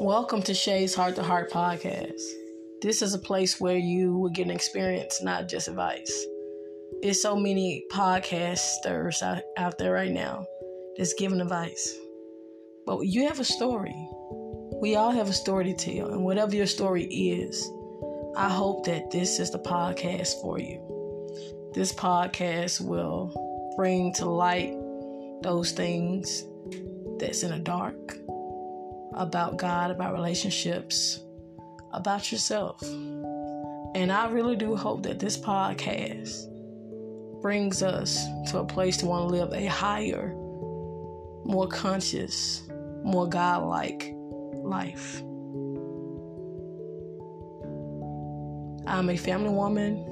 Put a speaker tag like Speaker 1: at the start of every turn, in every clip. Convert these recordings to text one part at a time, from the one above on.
Speaker 1: Welcome to Shay's Heart to Heart podcast. This is a place where you will get an experience, not just advice. There's so many podcasters out, out there right now that's giving advice. But you have a story. We all have a story to tell, and whatever your story is, I hope that this is the podcast for you. This podcast will bring to light those things that's in the dark about God, about relationships, about yourself. And I really do hope that this podcast brings us to a place to want to live a higher, more conscious, more God-like life. I'm a family woman.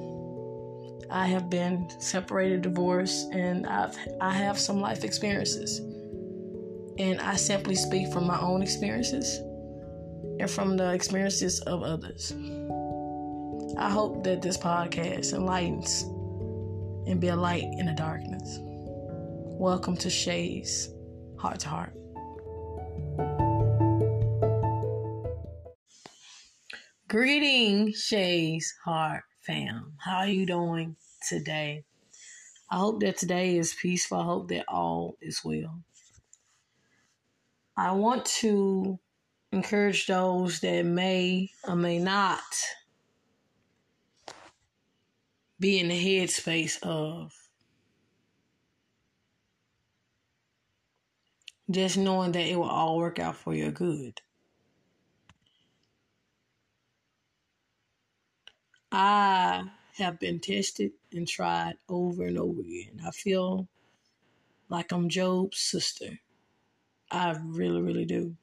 Speaker 1: I have been separated, divorced, and I've I have some life experiences. And I simply speak from my own experiences and from the experiences of others. I hope that this podcast enlightens and be a light in the darkness. Welcome to Shay's Heart to Heart. Greeting, Shay's Heart fam. How are you doing today? I hope that today is peaceful. I hope that all is well. I want to encourage those that may or may not be in the headspace of just knowing that it will all work out for your good. I have been tested and tried over and over again. I feel like I'm Job's sister. I really, really do.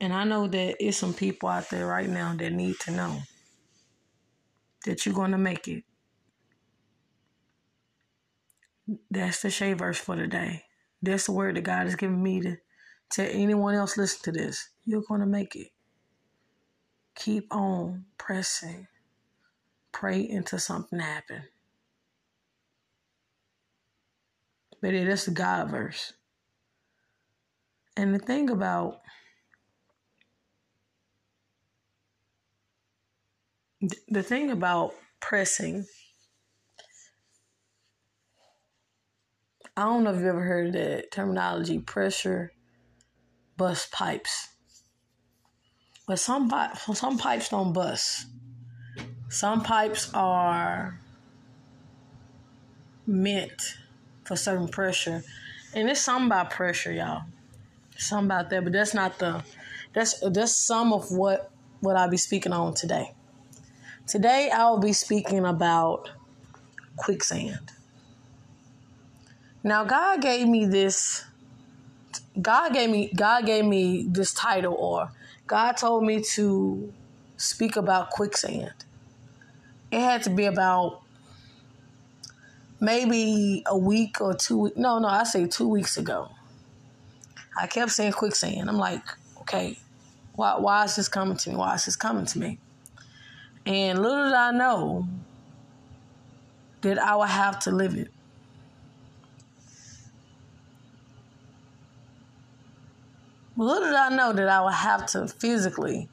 Speaker 1: And I know that it's some people out there right now that need to know that you're going to make it. That's the Shay verse for today. That's the word that God has given me to tell anyone else listen to this. You're going to make it. Keep on pressing. Pray until something happen. But it is the God verse. And the thing about the thing about pressing, I don't know if you've ever heard of the terminology pressure bust pipes. But some some pipes don't bust. Some pipes are meant for certain pressure. And it's something about pressure, y'all something about that, but that's not the that's that's some of what what I'll be speaking on today. Today I will be speaking about quicksand. Now God gave me this God gave me God gave me this title or God told me to speak about quicksand. It had to be about maybe a week or two no no I say 2 weeks ago. I kept saying quicksand. I'm like, okay, why, why is this coming to me? Why is this coming to me? And little did I know that I would have to live it. Little did I know that I would have to physically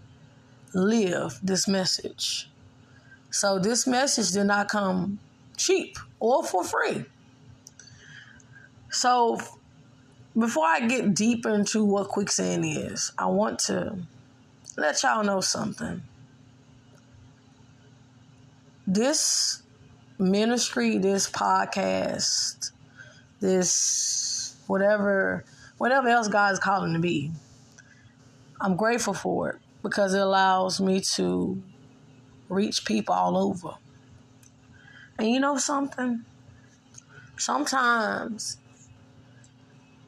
Speaker 1: live this message. So this message did not come cheap or for free. So before I get deep into what quicksand is, I want to let y'all know something. This ministry, this podcast, this whatever whatever else God is calling to be. I'm grateful for it because it allows me to reach people all over. And you know something? Sometimes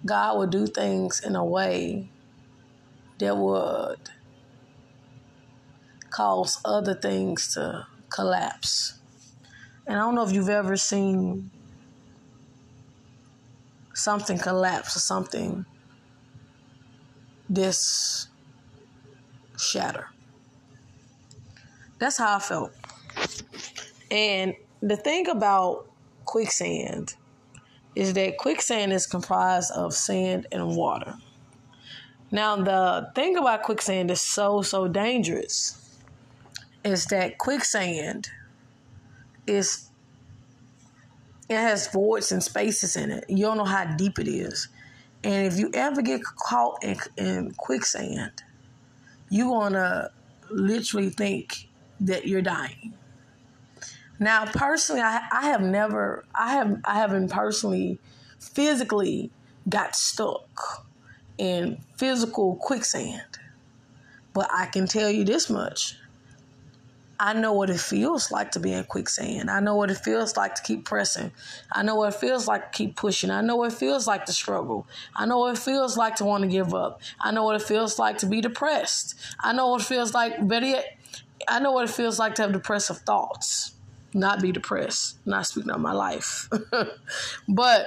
Speaker 1: God would do things in a way that would cause other things to collapse. And I don't know if you've ever seen something collapse or something this shatter. That's how I felt. And the thing about quicksand is that quicksand is comprised of sand and water. Now, the thing about quicksand is so, so dangerous is that quicksand is it has voids and spaces in it. You don't know how deep it is. And if you ever get caught in, in quicksand, you're going to literally think that you're dying. Now, personally, I, I have never, I have, I haven't personally, physically got stuck in physical quicksand. But I can tell you this much. I know what it feels like to be in quicksand. I know what it feels like to keep pressing. I know what it feels like to keep pushing. I know what it feels like to struggle. I know what it feels like to want to give up. I know what it feels like to be depressed. I know what it feels like, better yet, I know what it feels like to have depressive thoughts. Not be depressed. Not speaking of my life. but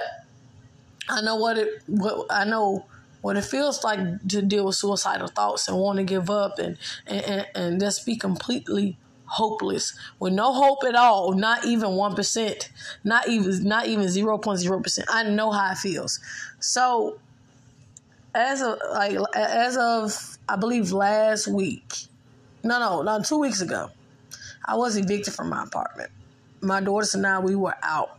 Speaker 1: I know what it what I know what it feels like to deal with suicidal thoughts and want to give up and, and, and just be completely hopeless with no hope at all not even 1% not even not even 0.0% i know how it feels so as of like as of i believe last week no no no two weeks ago i was evicted from my apartment my daughters and i we were out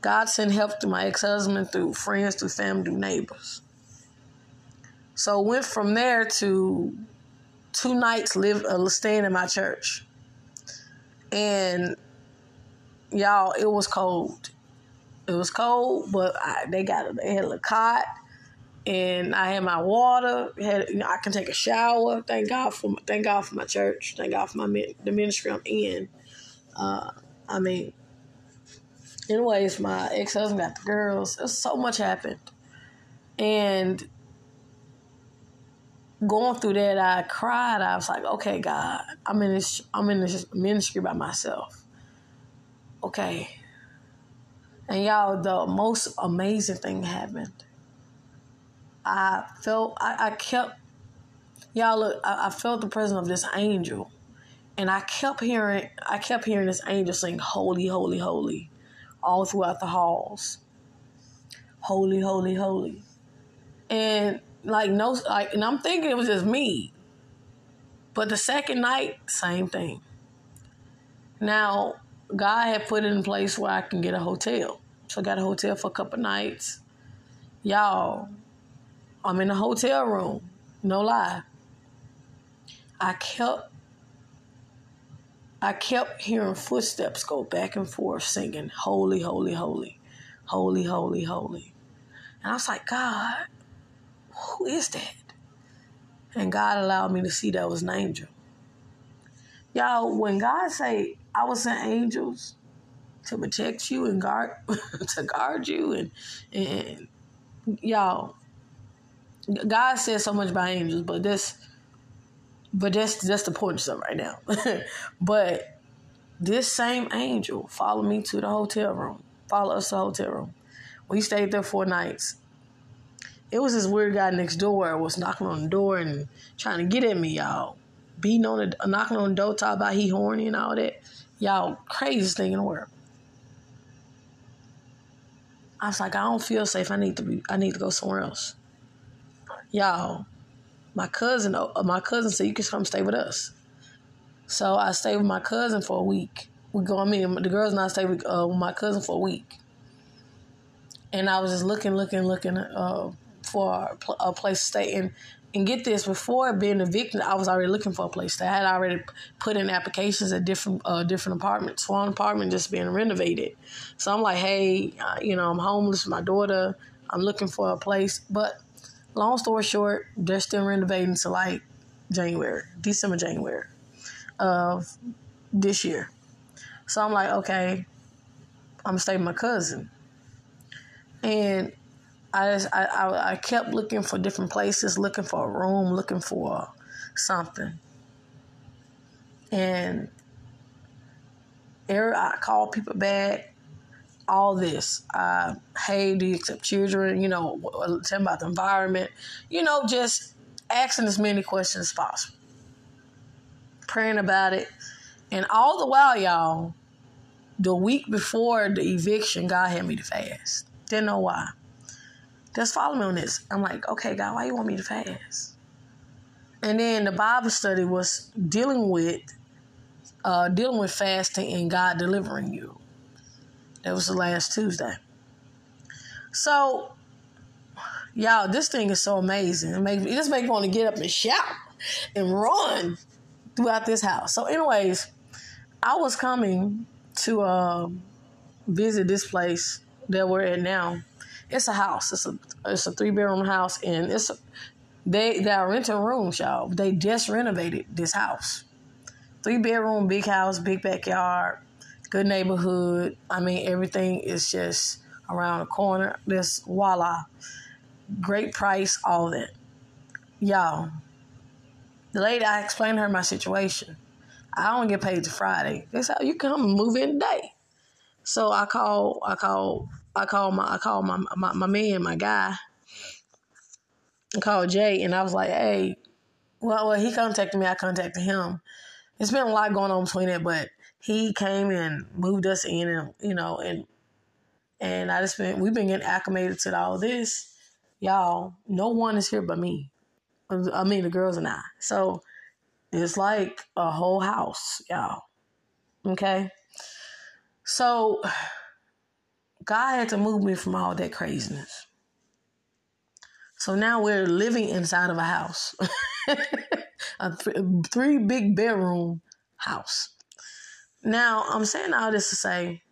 Speaker 1: god sent help to my ex-husband through friends through family through neighbors so went from there to two nights live uh, staying in my church, and y'all, it was cold. It was cold, but I, they got they had a cot, and I had my water. Had you know, I can take a shower. Thank God for thank God for my church. Thank God for my the ministry I'm in. Uh, I mean, anyways, my ex husband got the girls. So much happened, and going through that, I cried. I was like, okay, God, I'm in this, I'm in this ministry by myself. Okay. And y'all, the most amazing thing happened. I felt, I, I kept, y'all look, I, I felt the presence of this angel. And I kept hearing, I kept hearing this angel sing, holy, holy, holy, all throughout the halls. Holy, holy, holy. And like no like and I'm thinking it was just me. But the second night, same thing. Now, God had put it in place where I can get a hotel. So I got a hotel for a couple nights. Y'all, I'm in a hotel room. No lie. I kept I kept hearing footsteps go back and forth singing, Holy, Holy, Holy, Holy, Holy, Holy. And I was like, God, who is that? And God allowed me to see that was an angel. Y'all, when God say I was sent angels to protect you and guard to guard you and and y'all God says so much about angels, but this but that's that's the point of stuff right now. but this same angel followed me to the hotel room, followed us to the hotel room. We stayed there four nights it was this weird guy next door was knocking on the door and trying to get at me, y'all. Beating on the knocking on the door, talking about he horny and all that. Y'all, craziest thing in the world. I was like, I don't feel safe. I need to be. I need to go somewhere else. Y'all, my cousin, uh, my cousin said you can come stay with us. So I stayed with my cousin for a week. We go. I mean, the girls and I stayed with, uh, with my cousin for a week. And I was just looking, looking, looking. Uh, for a place to stay. And and get this, before being evicted, I was already looking for a place. To, I had already put in applications at different uh, different apartments. One apartment just being renovated. So I'm like, hey, uh, you know, I'm homeless. My daughter. I'm looking for a place. But long story short, they're still renovating to like January, December, January of this year. So I'm like, okay, I'm staying with my cousin. And I just I, I, I kept looking for different places, looking for a room, looking for something. And I called people back, all this. Uh, hey, do you accept children? You know, tell them about the environment. You know, just asking as many questions as possible. Praying about it. And all the while, y'all, the week before the eviction, God had me to fast. Didn't know why. just follow me on this. I'm like, okay, God, why you want me to fast? And then the Bible study was dealing with uh, dealing with fasting and God delivering you. That was the last Tuesday. So, y'all, this thing is so amazing. It, make, it just makes me want to get up and shout and run throughout this house. So, anyways, I was coming to uh, visit this place that we're at now. It's a house. It's a it's a three bedroom house, and it's a, they they are renting rooms, y'all. They just renovated this house. Three bedroom, big house, big backyard, good neighborhood. I mean, everything is just around the corner. This voila, great price, all that. Y'all, the lady I explained her my situation. I don't get paid to Friday. They said oh, you come move in today. So I call, I call, I call my, I call my, my, my man, my guy. I called Jay, and I was like, hey, well, well, he contacted me. I contacted him. It's been a lot going on between it, but he came and moved us in, and you know, and and I just been we've been getting acclimated to all this. Y'all, no one is here but me. I mean, the girls and I. So it's like a whole house, y'all. Okay. So God had to move me from all that craziness. So now we're living inside of a house, a th- three big bedroom house. Now I'm saying all this to say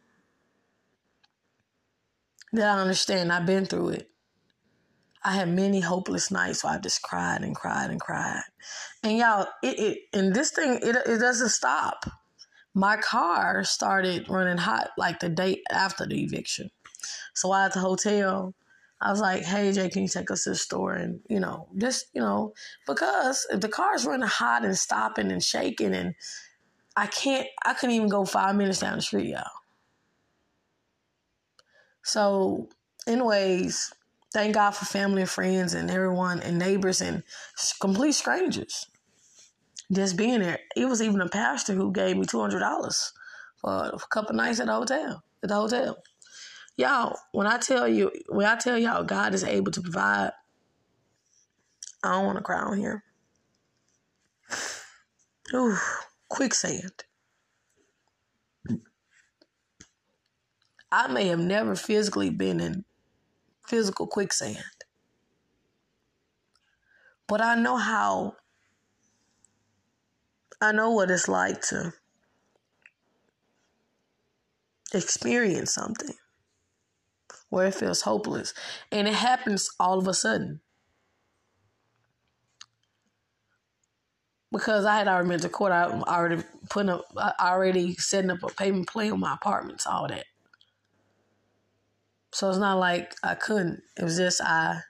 Speaker 1: that I understand. I've been through it. I had many hopeless nights where I just cried and cried and cried. And y'all, it, it and this thing it it doesn't stop. My car started running hot like the day after the eviction. So I at the hotel, I was like, "Hey Jay, can you take us to the store?" And you know, just you know, because if the car's running hot and stopping and shaking, and I can't, I couldn't even go five minutes down the street, y'all. So, anyways, thank God for family and friends and everyone and neighbors and complete strangers just being there. It was even a pastor who gave me two hundred dollars for a couple nights at the hotel. At the hotel, y'all. When I tell you, when I tell y'all, God is able to provide. I don't want to cry on here. Ooh, quicksand. I may have never physically been in physical quicksand. But I know how, I know what it's like to experience something where it feels hopeless. And it happens all of a sudden. Because I had already been to court, I already putting up, I already setting up a payment plan on my apartments, all that. So it's not like I couldn't. It was just I,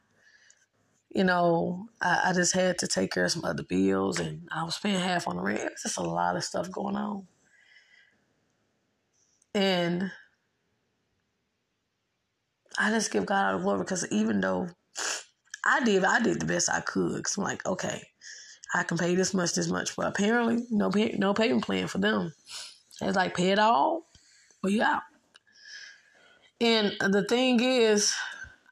Speaker 1: you know, I, I just had to take care of some other bills and I was paying half on the rent. It was just a lot of stuff going on. And I just give God all the glory because even though I did, I did the best I could. Cause I'm like, okay, I can pay this much, this much, but apparently no, pay, no payment plan for them. It's like pay it all, or you out. And the thing is,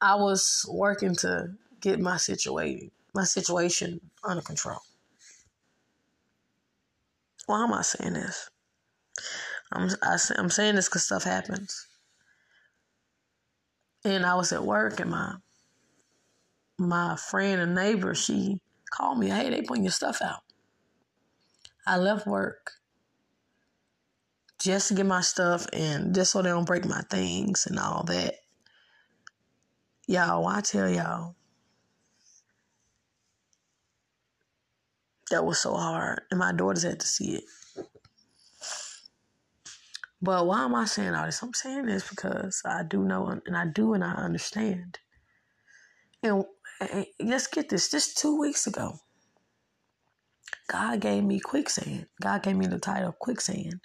Speaker 1: I was working to get my situation my situation under control. Why am I saying this? I'm I, I'm saying this because stuff happens. And I was at work, and my my friend and neighbor she called me. Hey, they putting your stuff out. I left work just to get my stuff and just so they don't break my things and all that. Y'all, I tell y'all, that was so hard, and my daughters had to see it. But why am I saying all this? I'm saying this because I do know, and I do, and I understand. And, and let's get this: just two weeks ago, God gave me quicksand. God gave me the title quicksand.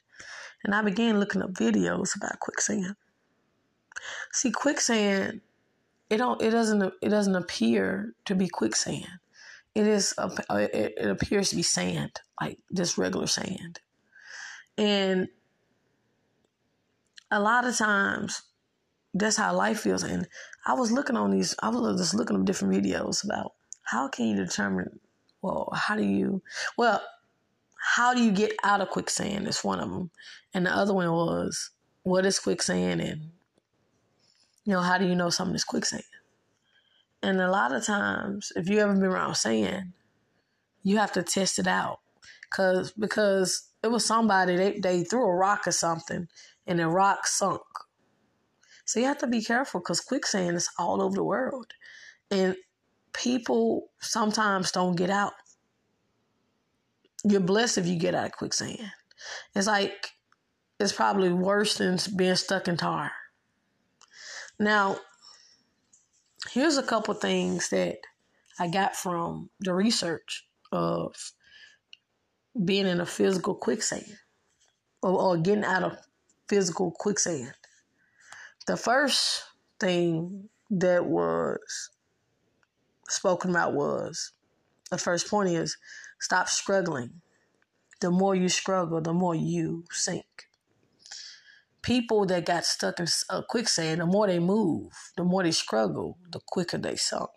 Speaker 1: And I began looking up videos about quicksand. See, quicksand, it don't, it doesn't, it doesn't appear to be quicksand. It is, it appears to be sand, like just regular sand. And a lot of times, that's how life feels. And I was looking on these, I was just looking at different videos about how can you determine, well, how do you, well, how do you get out of quicksand? Is one of them. And the other one was, what is quicksand? And, you know, how do you know something is quicksand? And a lot of times, if you ever been around sand, you have to test it out. Cause, because it was somebody, they, they threw a rock or something and the rock sunk. So you have to be careful because quicksand is all over the world. And people sometimes don't get out. You're blessed if you get out of quicksand. It's like, it's probably worse than being stuck in tar. Now, here's a couple things that I got from the research of being in a physical quicksand or, or getting out of physical quicksand. The first thing that was spoken about was the first point is stop struggling. The more you struggle, the more you sink. People that got stuck in a uh, quicksand, the more they move, the more they struggle, the quicker they sunk.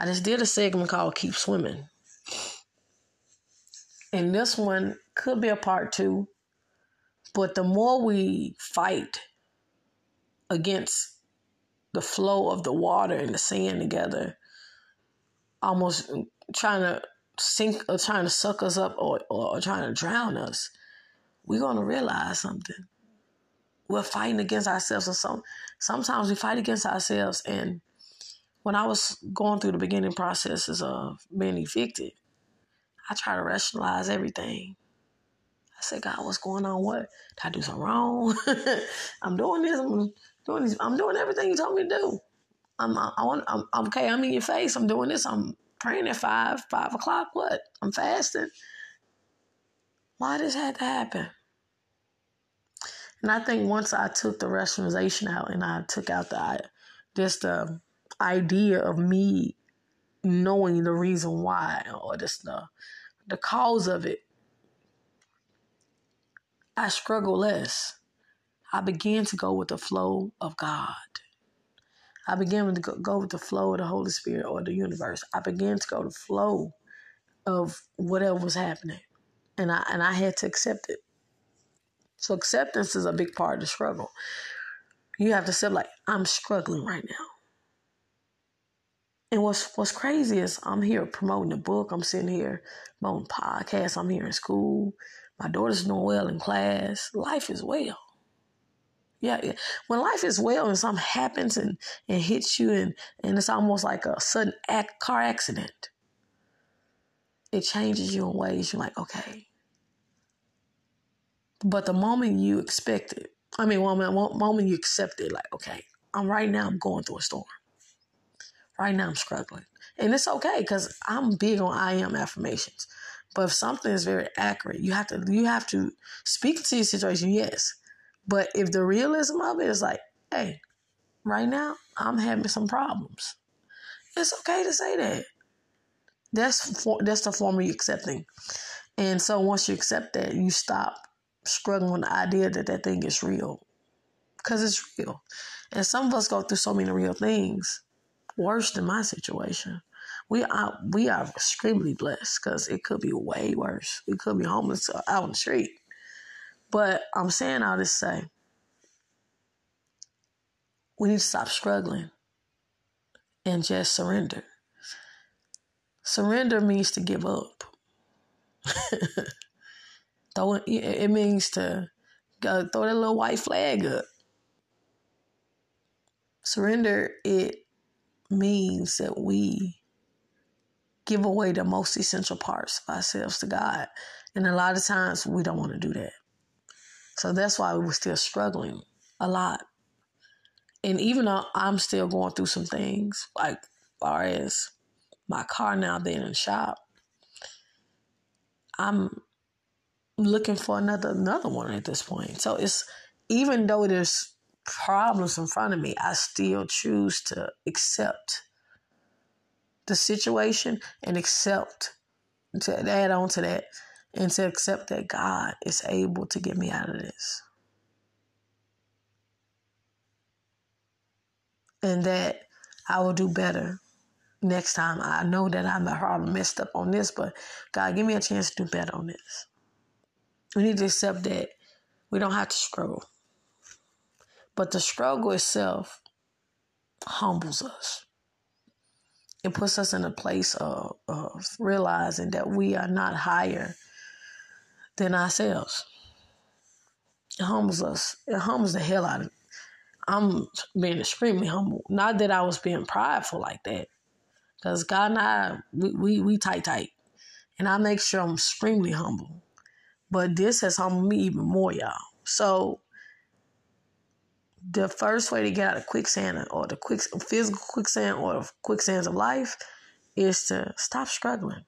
Speaker 1: I just did a segment called Keep Swimming. And this one could be a part two. But the more we fight against the flow of the water and the sand together, almost trying to sink or trying to suck us up or, or, or trying to drown us, we're going to realize something. We're fighting against ourselves. Or some, sometimes we fight against ourselves. And when I was going through the beginning processes of being evicted, I try to rationalize everything. I said, God, what's going on? What? Did I do something wrong? I'm doing this. I'm doing this. I'm doing everything you told me to do. I'm, I, want, I'm, I'm okay. I'm in your face. I'm doing this. I'm praying at five, five o'clock. What? I'm fasting. Why this had to happen? And I think once I took the rationalization out and I took out the just the idea of me knowing the reason why or just the the cause of it, I struggle less. I began to go with the flow of God. I began to go with the flow of the Holy Spirit or the universe. I began to go the flow of whatever was happening. And I and I had to accept it. So acceptance is a big part of the struggle. You have to say like, I'm struggling right now. And what's what's crazy is I'm here promoting a book. I'm sitting here promoting podcasts. I'm here in school. My daughter's doing well in class. Life is well. Yeah, when life is well and something happens and, and hits you and, and it's almost like a sudden act, car accident, it changes you in ways you're like, okay. But the moment you expect it, I mean, moment, moment you accept it, like, okay, I'm right now, I'm going through a storm. Right now, I'm struggling. And it's okay because I'm big on I am affirmations. But if something is very accurate, you have to you have to speak to your situation, yes. But if the realism of it is like, hey, right now I'm having some problems, it's okay to say that. That's for, that's the form of you accepting. And so once you accept that, you stop struggling with the idea that that thing is real, because it's real. And some of us go through so many real things worse than my situation. We are we are extremely blessed because it could be way worse. We could be homeless out on the street. But I'm saying all this say we need to stop struggling and just surrender. Surrender means to give up. throw it, it means to throw that little white flag up. Surrender it means that we give away the most essential parts of ourselves to God. And a lot of times we don't want to do that. So that's why we were still struggling a lot. And even though I'm still going through some things, like far as my car now being in shop, I'm looking for another another one at this point. So it's even though there's problems in front of me, I still choose to accept the situation and accept to add on to that and to accept that God is able to get me out of this. and that I will do better next time. I know that I'm probably messed up on this, but God, give me a chance to do better on this. We need to accept that we don't have to struggle. But the struggle itself humbles us. It puts us in a place of, of realizing that we are not higher than ourselves. It humbles us. It humbles the hell out of me. I'm being extremely humble. Not that I was being prideful like that. Because God and I, we, we, we tight, tight. And I make sure I'm extremely humble. But this has humbled me even more, y'all. So the first way to get out of quicksand or the quick physical quicksand or the quicksands of life is to stop struggling.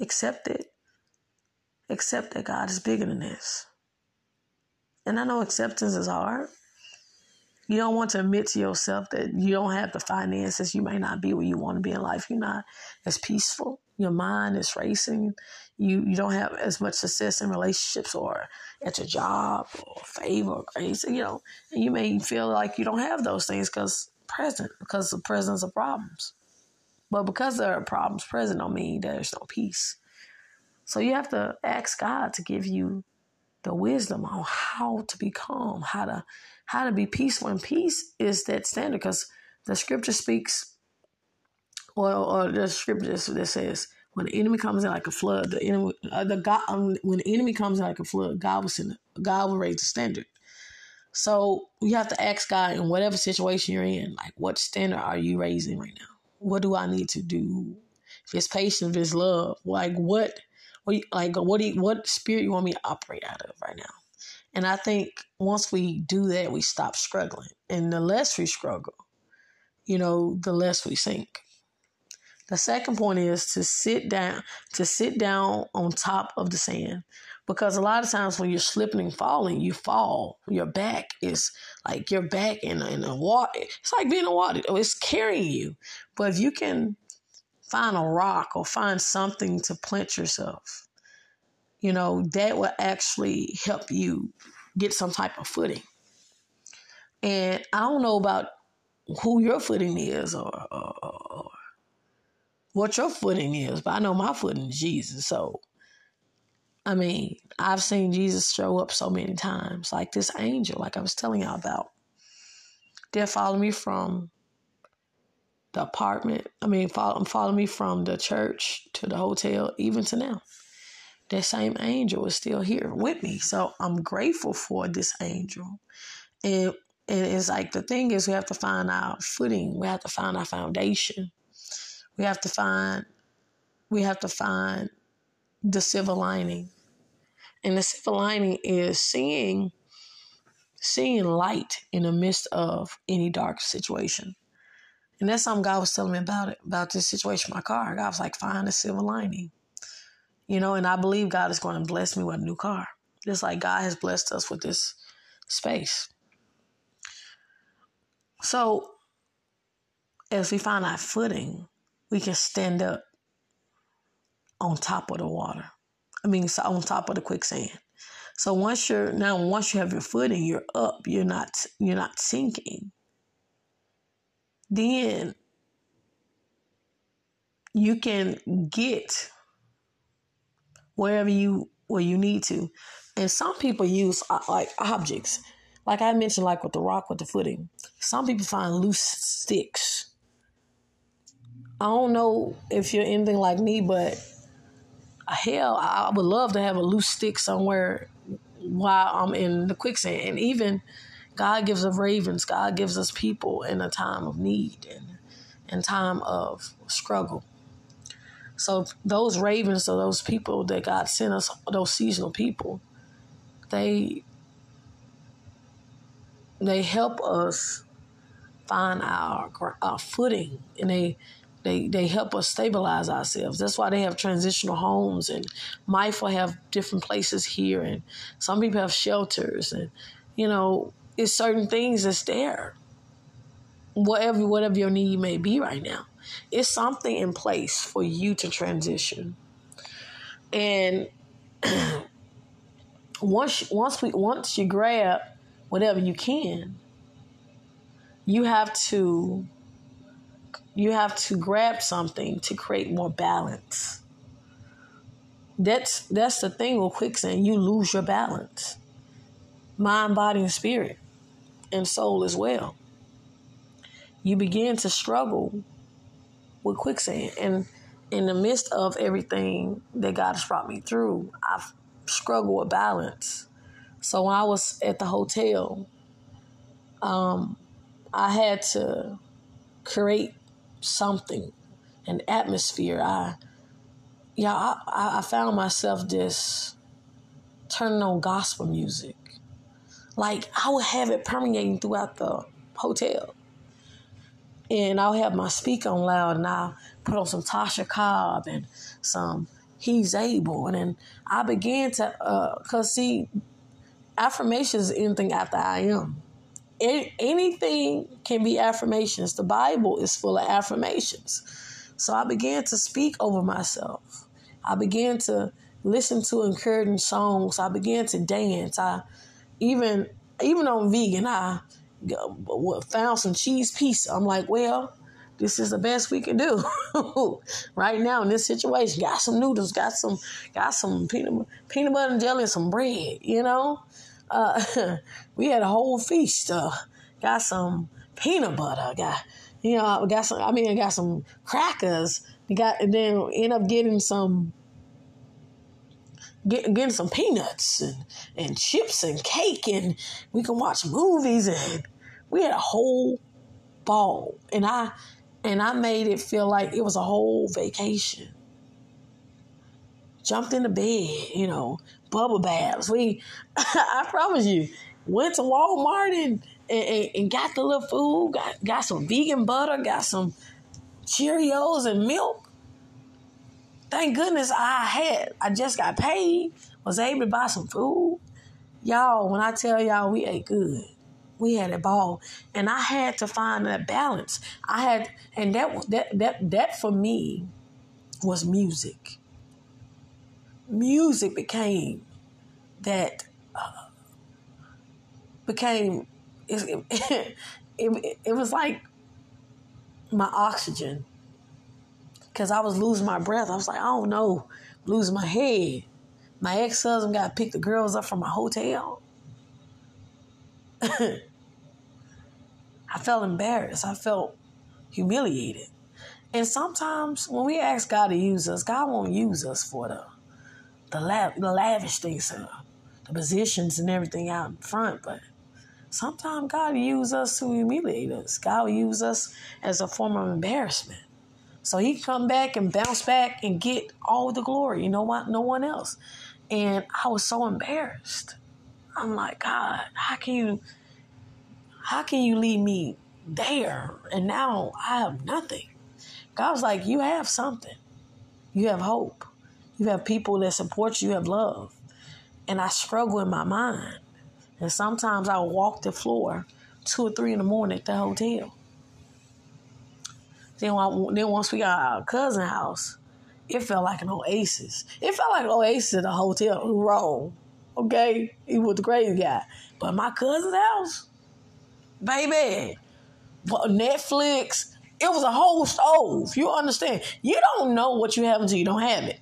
Speaker 1: Accept it. Accept that God is bigger than this. And I know acceptance is hard. You don't want to admit to yourself that you don't have the finances. You may not be where you want to be in life. You're not as peaceful. Your mind is racing. You you don't have as much success in relationships or at your job or favor or grace. You know, and you may feel like you don't have those things because present because the presence of problems. But because there are problems present, don't mean there's no peace. So you have to ask God to give you the wisdom on how to be calm, how to how to be peaceful. And peace is that standard because the scripture speaks, or, or the scripture that says, when the enemy comes in like a flood, the enemy, uh, the God, um, when the enemy comes in like a flood, God will send, God will raise the standard. So you have to ask God in whatever situation you're in, like, what standard are you raising right now? What do I need to do? If it's patience, if it's love, like what, what like what do you, what spirit you want me to operate out of right now? And I think once we do that, we stop struggling. And the less we struggle, you know, the less we sink. The second point is to sit down, to sit down on top of the sand. Because a lot of times when you're slipping and falling, you fall. Your back is like your back in, in the water. It's like being in water. Oh, it's carrying you. But if you can find a rock or find something to plant yourself, you know, that will actually help you get some type of footing. And I don't know about who your footing is or, or, or what your footing is, but I know my footing is Jesus. So, I mean, I've seen Jesus show up so many times, like this angel, like I was telling y'all about. They're me from the apartment. I mean, follow, follow me from the church to the hotel, even to now that same angel is still here with me. So I'm grateful for this angel. And and it's like the thing is we have to find our footing. We have to find our foundation. We have to find we have to find the silver lining. And the silver lining is seeing seeing light in the midst of any dark situation. And that's something God was telling me about it, about this situation my car. God was like, find the silver lining. You know, and I believe God is going to bless me with a new car. Just like God has blessed us with this space. So, as we find our footing, we can stand up on top of the water. I mean, on top of the quicksand. So once you're now, once you have your footing, you're up. You're not. You're not sinking. Then you can get wherever you where you need to. And some people use uh, like objects, like I mentioned, like with the rock with the footing. Some people find loose sticks. I don't know if you're anything like me, but hell, I would love to have a loose stick somewhere while I'm in the quicksand. And even God gives us ravens. God gives us people in a time of need and in time of struggle. So those ravens or those people that God sent us, those seasonal people, they they help us find our our footing and they they they help us stabilize ourselves. That's why they have transitional homes and Mindful have different places here and some people have shelters and you know it's certain things that's there. Whatever whatever your need may be right now. It's something in place for you to transition. And once once we once you grab whatever you can, you have to you have to grab something to create more balance. That's that's the thing with quicksand. You lose your balance. Mind, body, and spirit, and soul as well. You begin to struggle with quicksand. And in the midst of everything that God has brought me through, I've struggled with balance. So when I was at the hotel, um, I had to create something, an atmosphere. I, yeah, I, I found myself just turning on gospel music. Like I would have it permeating throughout the hotel. And I'll have my speaker on loud and I'll put on some Tasha Cobb and some He's Able. And then I began to, uh, cause see, affirmations is anything after I am anything can be affirmations. The Bible is full of affirmations. So I began to speak over myself. I began to listen to encouraging songs. I began to dance. I even even on vegan, I found some cheese pizza. I'm like, well, this is the best we can do right now in this situation. Got some noodles, got some, got some peanut peanut butter and jelly, and some bread. You know, uh, we had a whole feast. Uh, got some peanut butter. Got you know, got some. I mean, I got some crackers. We got and then end up getting some. Get, getting some peanuts and, and chips and cake and we can watch movies and we had a whole ball and I and I made it feel like it was a whole vacation. Jumped in the bed, you know, bubble baths. We, I promise you, went to Walmart and, and, and got the little food, got, got some vegan butter, got some Cheerios and milk. Thank goodness I had, I just got paid, was able to buy some food. Y'all, when I tell y'all we ate good, we had a ball. And I had to find that balance. I had, and that, that, that, that for me was music music became that uh, became it, it, it, it was like my oxygen because I was losing my breath. I was like, I don't know, losing my head. My ex husband got to pick the girls up from my hotel. I felt embarrassed. I felt humiliated. And sometimes when we ask God to use us, God won't use us for the the, la- the lavish things, uh, the positions and everything out in front, but sometimes God use us to humiliate us. God will use us as a form of embarrassment. So he come back and bounce back and get all the glory. You know what? No one else. And I was so embarrassed. I'm like, God, how can you how can you leave me there and now I have nothing? God was like, You have something. You have hope. You have people that support you, you have love. And I struggle in my mind. And sometimes I walk the floor two or three in the morning at the hotel. Then, then once we got our cousin house, it felt like an oasis. It felt like an oasis at the hotel Wrong. Okay? He was the crazy guy. But my cousin's house, baby, Netflix, it was a whole stove. You understand? You don't know what you have until you don't have it.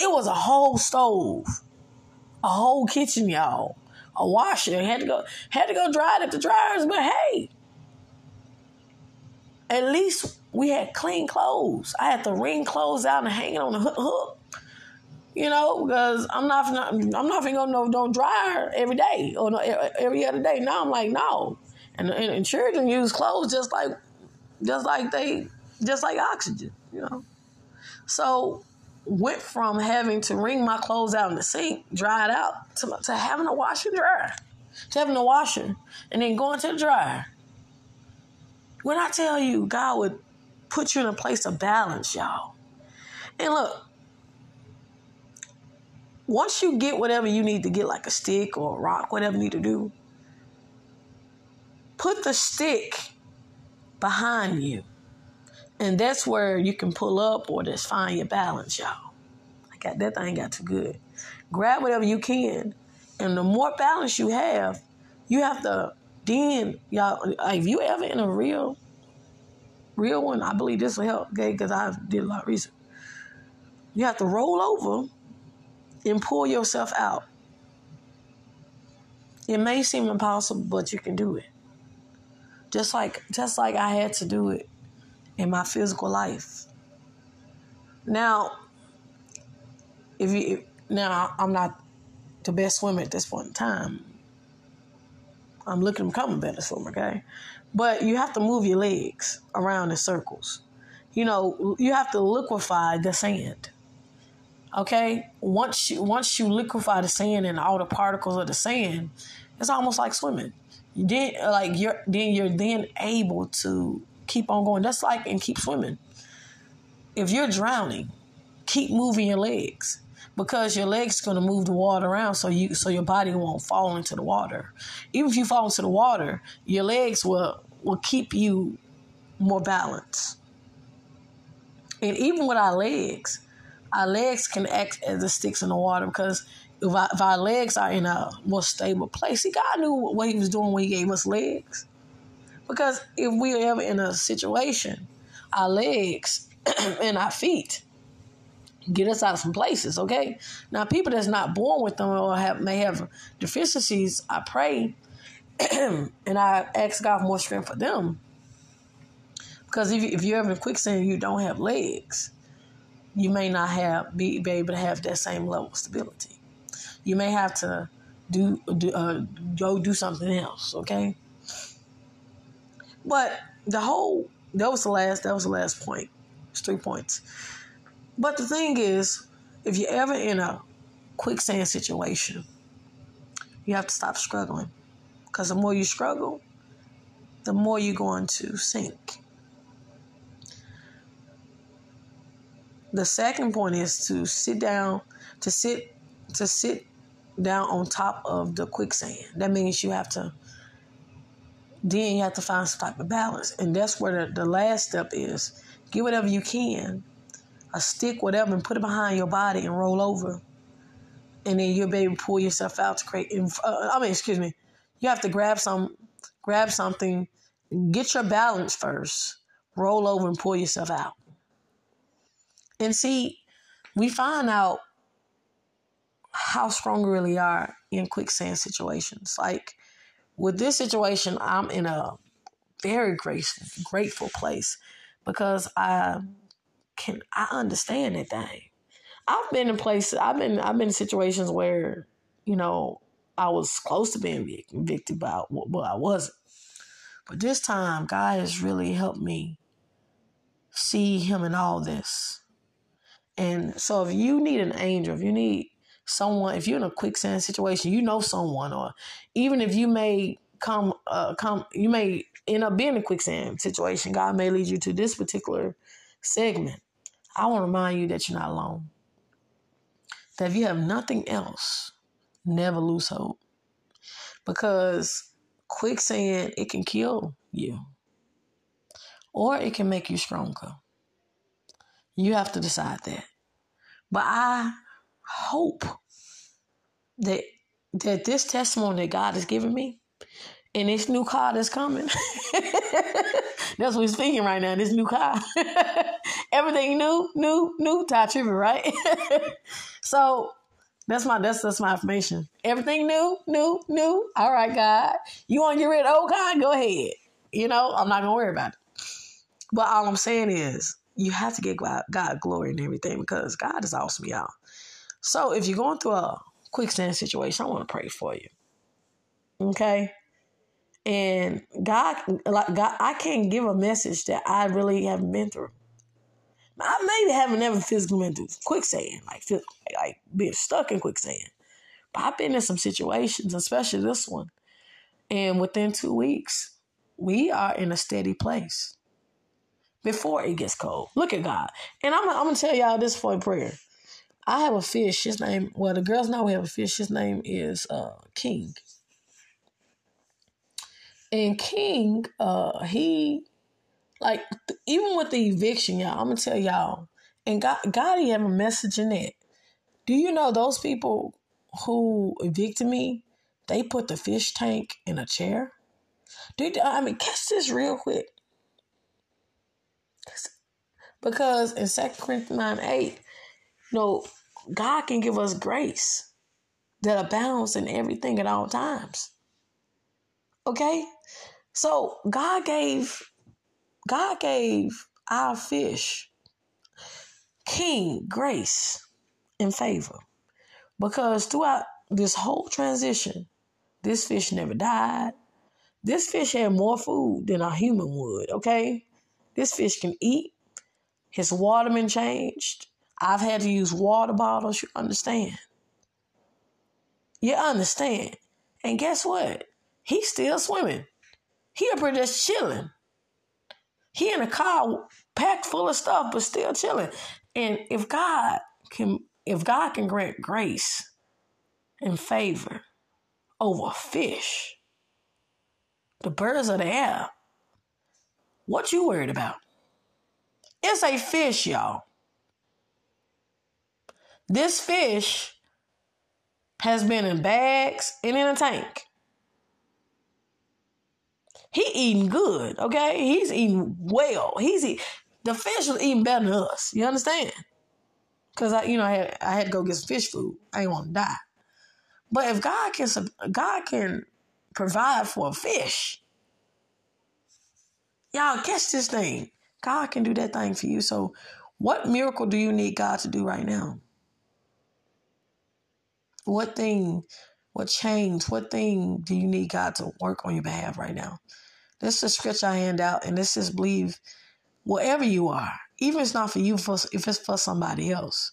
Speaker 1: It was a whole stove, a whole kitchen, y'all, a washer. Had to go had to go dry it at the dryers, but hey, at least we had clean clothes. I had to wring clothes out and hang it on the hook. You know, because I'm not, I'm not gonna go no don't dryer every day or no, every other day. Now I'm like no, and, and, and children use clothes just like just like they just like oxygen. You know, so went from having to wring my clothes out in the sink, dry it out, to, to having to wash and dry, to having to wash it, and then going to the dryer. When I tell you, God would put you in a place of balance, y'all. And look, once you get whatever you need to get, like a stick or a rock, whatever you need to do, put the stick behind you and that's where you can pull up or just find your balance, y'all. I got that thing got too good. Grab whatever you can. And the more balance you have, you have to Then y'all, if you ever in a real, real one, I believe this will help, okay? Because I did a lot of research. You have to roll over and pull yourself out. It may seem impossible, but you can do it. Just like just like I had to do it in my physical life. Now, if you now I'm not the best swimmer at this point in time. I'm looking to become a better swimmer, okay? But you have to move your legs around in circles. You know, you have to liquefy the sand. Okay? Once you once you liquefy the sand and all the particles of the sand, it's almost like swimming. You then like you're then you're then able to keep on going. That's like and keep swimming. If you're drowning, keep moving your legs because your legs going to move the water around so you so your body won't fall into the water. Even if you fall into the water, your legs will will keep you more balanced. And even with our legs, our legs can act as the sticks in the water because if, our, if our legs are in a more stable place, see, God knew what He was doing when He gave us legs. Because if we are ever in a situation, our legs and our feet get us out of some places, okay? Now, people that's not born with them or have, may have deficiencies, I pray and I ask God for more strength for them. Because if, if you're ever in quicksand you don't have legs, you may not have be, be able to have that same level of stability. You may have to do, do uh, go do something else, okay? But the whole that was the last that was the last point. It's three points. But the thing is, if you're ever in a quicksand situation, you have to stop struggling. Because the more you struggle, the more you're going to sink. The second point is to sit down, to sit, to sit down on top of the quicksand. That means you have to, then you have to find some type of balance. And that's where the, the last step is. Get whatever you can a stick, whatever, and put it behind your body and roll over. And then you'll be able to pull yourself out to create. Uh, I mean, excuse me. You have to grab some, grab something, get your balance first, roll over and pull yourself out. And see, we find out how strong we really are in quicksand situations. Like with this situation, I'm in a very grateful, grateful place because I can I understand that thing. I've been in places. I've been I've been in situations where you know I was close to being convicted, but but I wasn't. But this time, God has really helped me see Him in all this. And so, if you need an angel, if you need someone, if you're in a quicksand situation, you know someone, or even if you may come, uh, come, you may end up being in a quicksand situation. God may lead you to this particular segment. I want to remind you that you're not alone. That if you have nothing else, never lose hope. Because quicksand, it can kill you. Or it can make you stronger. You have to decide that. But I hope that that this testimony that God has given me and this new car that's coming. that's what he's speaking right now. This new car. Everything new, new, new. Tye Tribbett, right? so that's my that's that's my affirmation. Everything new, new, new. All right, God. You want to get rid of old car? Go ahead. You know, I'm not gonna worry about it. But all I'm saying is you have to get God, God glory and everything because God is awesome, y'all. So if you're going through a quicksand situation, I want to pray for you. Okay? And God, like God, I can't give a message that I really haven't been through. I maybe haven't ever physically been through quicksand, like like being stuck in quicksand. But I've been in some situations, especially this one. And within two weeks, we are in a steady place before it gets cold. Look at God. And I'm, I'm going to tell y'all this for a prayer. I have a fish. His name, well, the girls know we have a fish. His name is uh, King. And King, uh, he like even with the eviction, y'all, I'm gonna tell y'all, and God, God, he have a message in it. Do you know those people who evicted me? They put the fish tank in a chair. Do I mean catch this real quick? Because in Second Corinthians 9 8, you know, God can give us grace that abounds in everything at all times. Okay? So God gave God gave our fish king grace and favor. Because throughout this whole transition, this fish never died. This fish had more food than a human would, okay? This fish can eat. His waterman changed. I've had to use water bottles, you understand. You understand. And guess what? He's still swimming. He up here just chilling. He in a car packed full of stuff, but still chilling. And if God can if God can grant grace and favor over fish, the birds of the air, what you worried about? It's a fish, y'all. This fish has been in bags and in a tank. He eating good, okay? He's eating well. He's eat, the fish was eating better than us. You understand? Cause I, you know, I had, I had to go get some fish food. I ain't want to die. But if God can, God can provide for a fish, y'all catch this thing. God can do that thing for you. So, what miracle do you need God to do right now? What thing, what change, what thing do you need God to work on your behalf right now? Let's just stretch our hand out and let's just believe wherever you are, even if it's not for you, if it's for somebody else.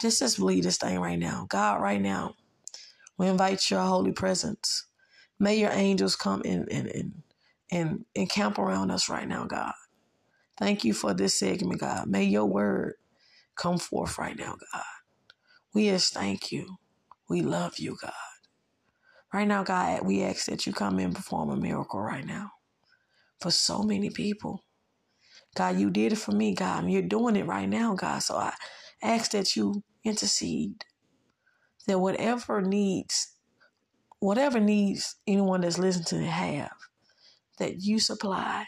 Speaker 1: Just just believe this thing right now. God, right now, we invite your holy presence. May your angels come in and, and, and, and camp around us right now, God. Thank you for this segment, God. May your word come forth right now, God. We just thank you. We love you, God. Right now, God, we ask that you come and perform a miracle right now for so many people. God, you did it for me, God, and you're doing it right now, God. So I ask that you intercede, that whatever needs, whatever needs anyone that's listening to have, that you supply.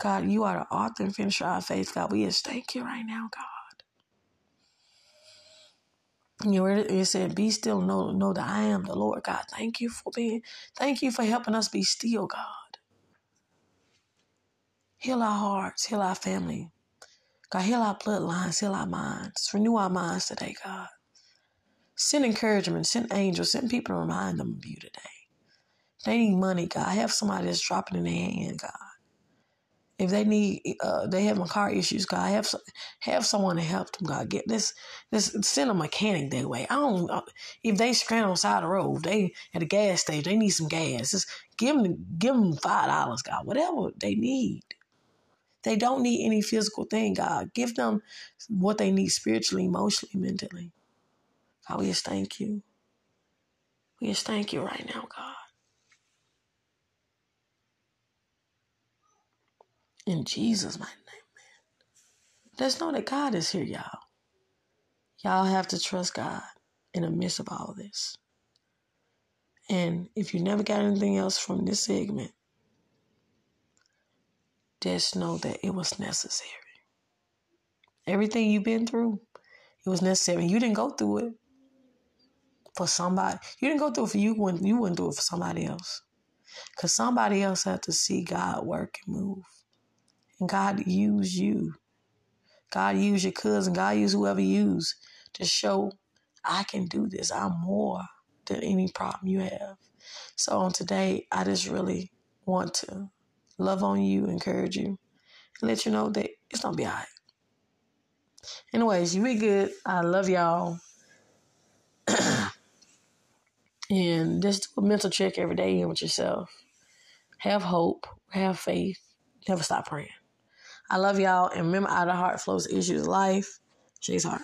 Speaker 1: God, you are the author and finisher of our faith, God. We just thank you right now, God. You word it said, Be still, know, know that I am the Lord God. Thank you for being, thank you for helping us be still, God. Heal our hearts, heal our family. God, heal our bloodlines, heal our minds. Renew our minds today, God. Send encouragement, send angels, send people to remind them of you today. They need money, God. Have somebody that's dropping in their hand, God. If they need, uh, they having car issues, God, have have someone to help them, God. Get this, this send a mechanic that way. I don't. Uh, if they stranded on the side of the road, they at a gas station, they need some gas. Just give them, give them five dollars, God. Whatever they need. They don't need any physical thing, God. Give them what they need spiritually, emotionally, mentally. God, we just thank you. We just thank you right now, God. In Jesus' mighty name, man. Let's know that God is here, y'all. Y'all have to trust God in the midst of all this. And if you never got anything else from this segment, just know that it was necessary. Everything you've been through, it was necessary. You didn't go through it for somebody. You didn't go through it for you when you wouldn't do it for somebody else. Because somebody else had to see God work and move. God used you. God used your cousin. God used whoever you use to show I can do this. I'm more than any problem you have. So on today, I just really want to love on you, encourage you, and let you know that it's gonna be alright. Anyways, you be good. I love y'all. and just do a mental check every day with yourself. Have hope, have faith, never stop praying. I love y'all, and remember, out of heart flows issues life. Shay's heart.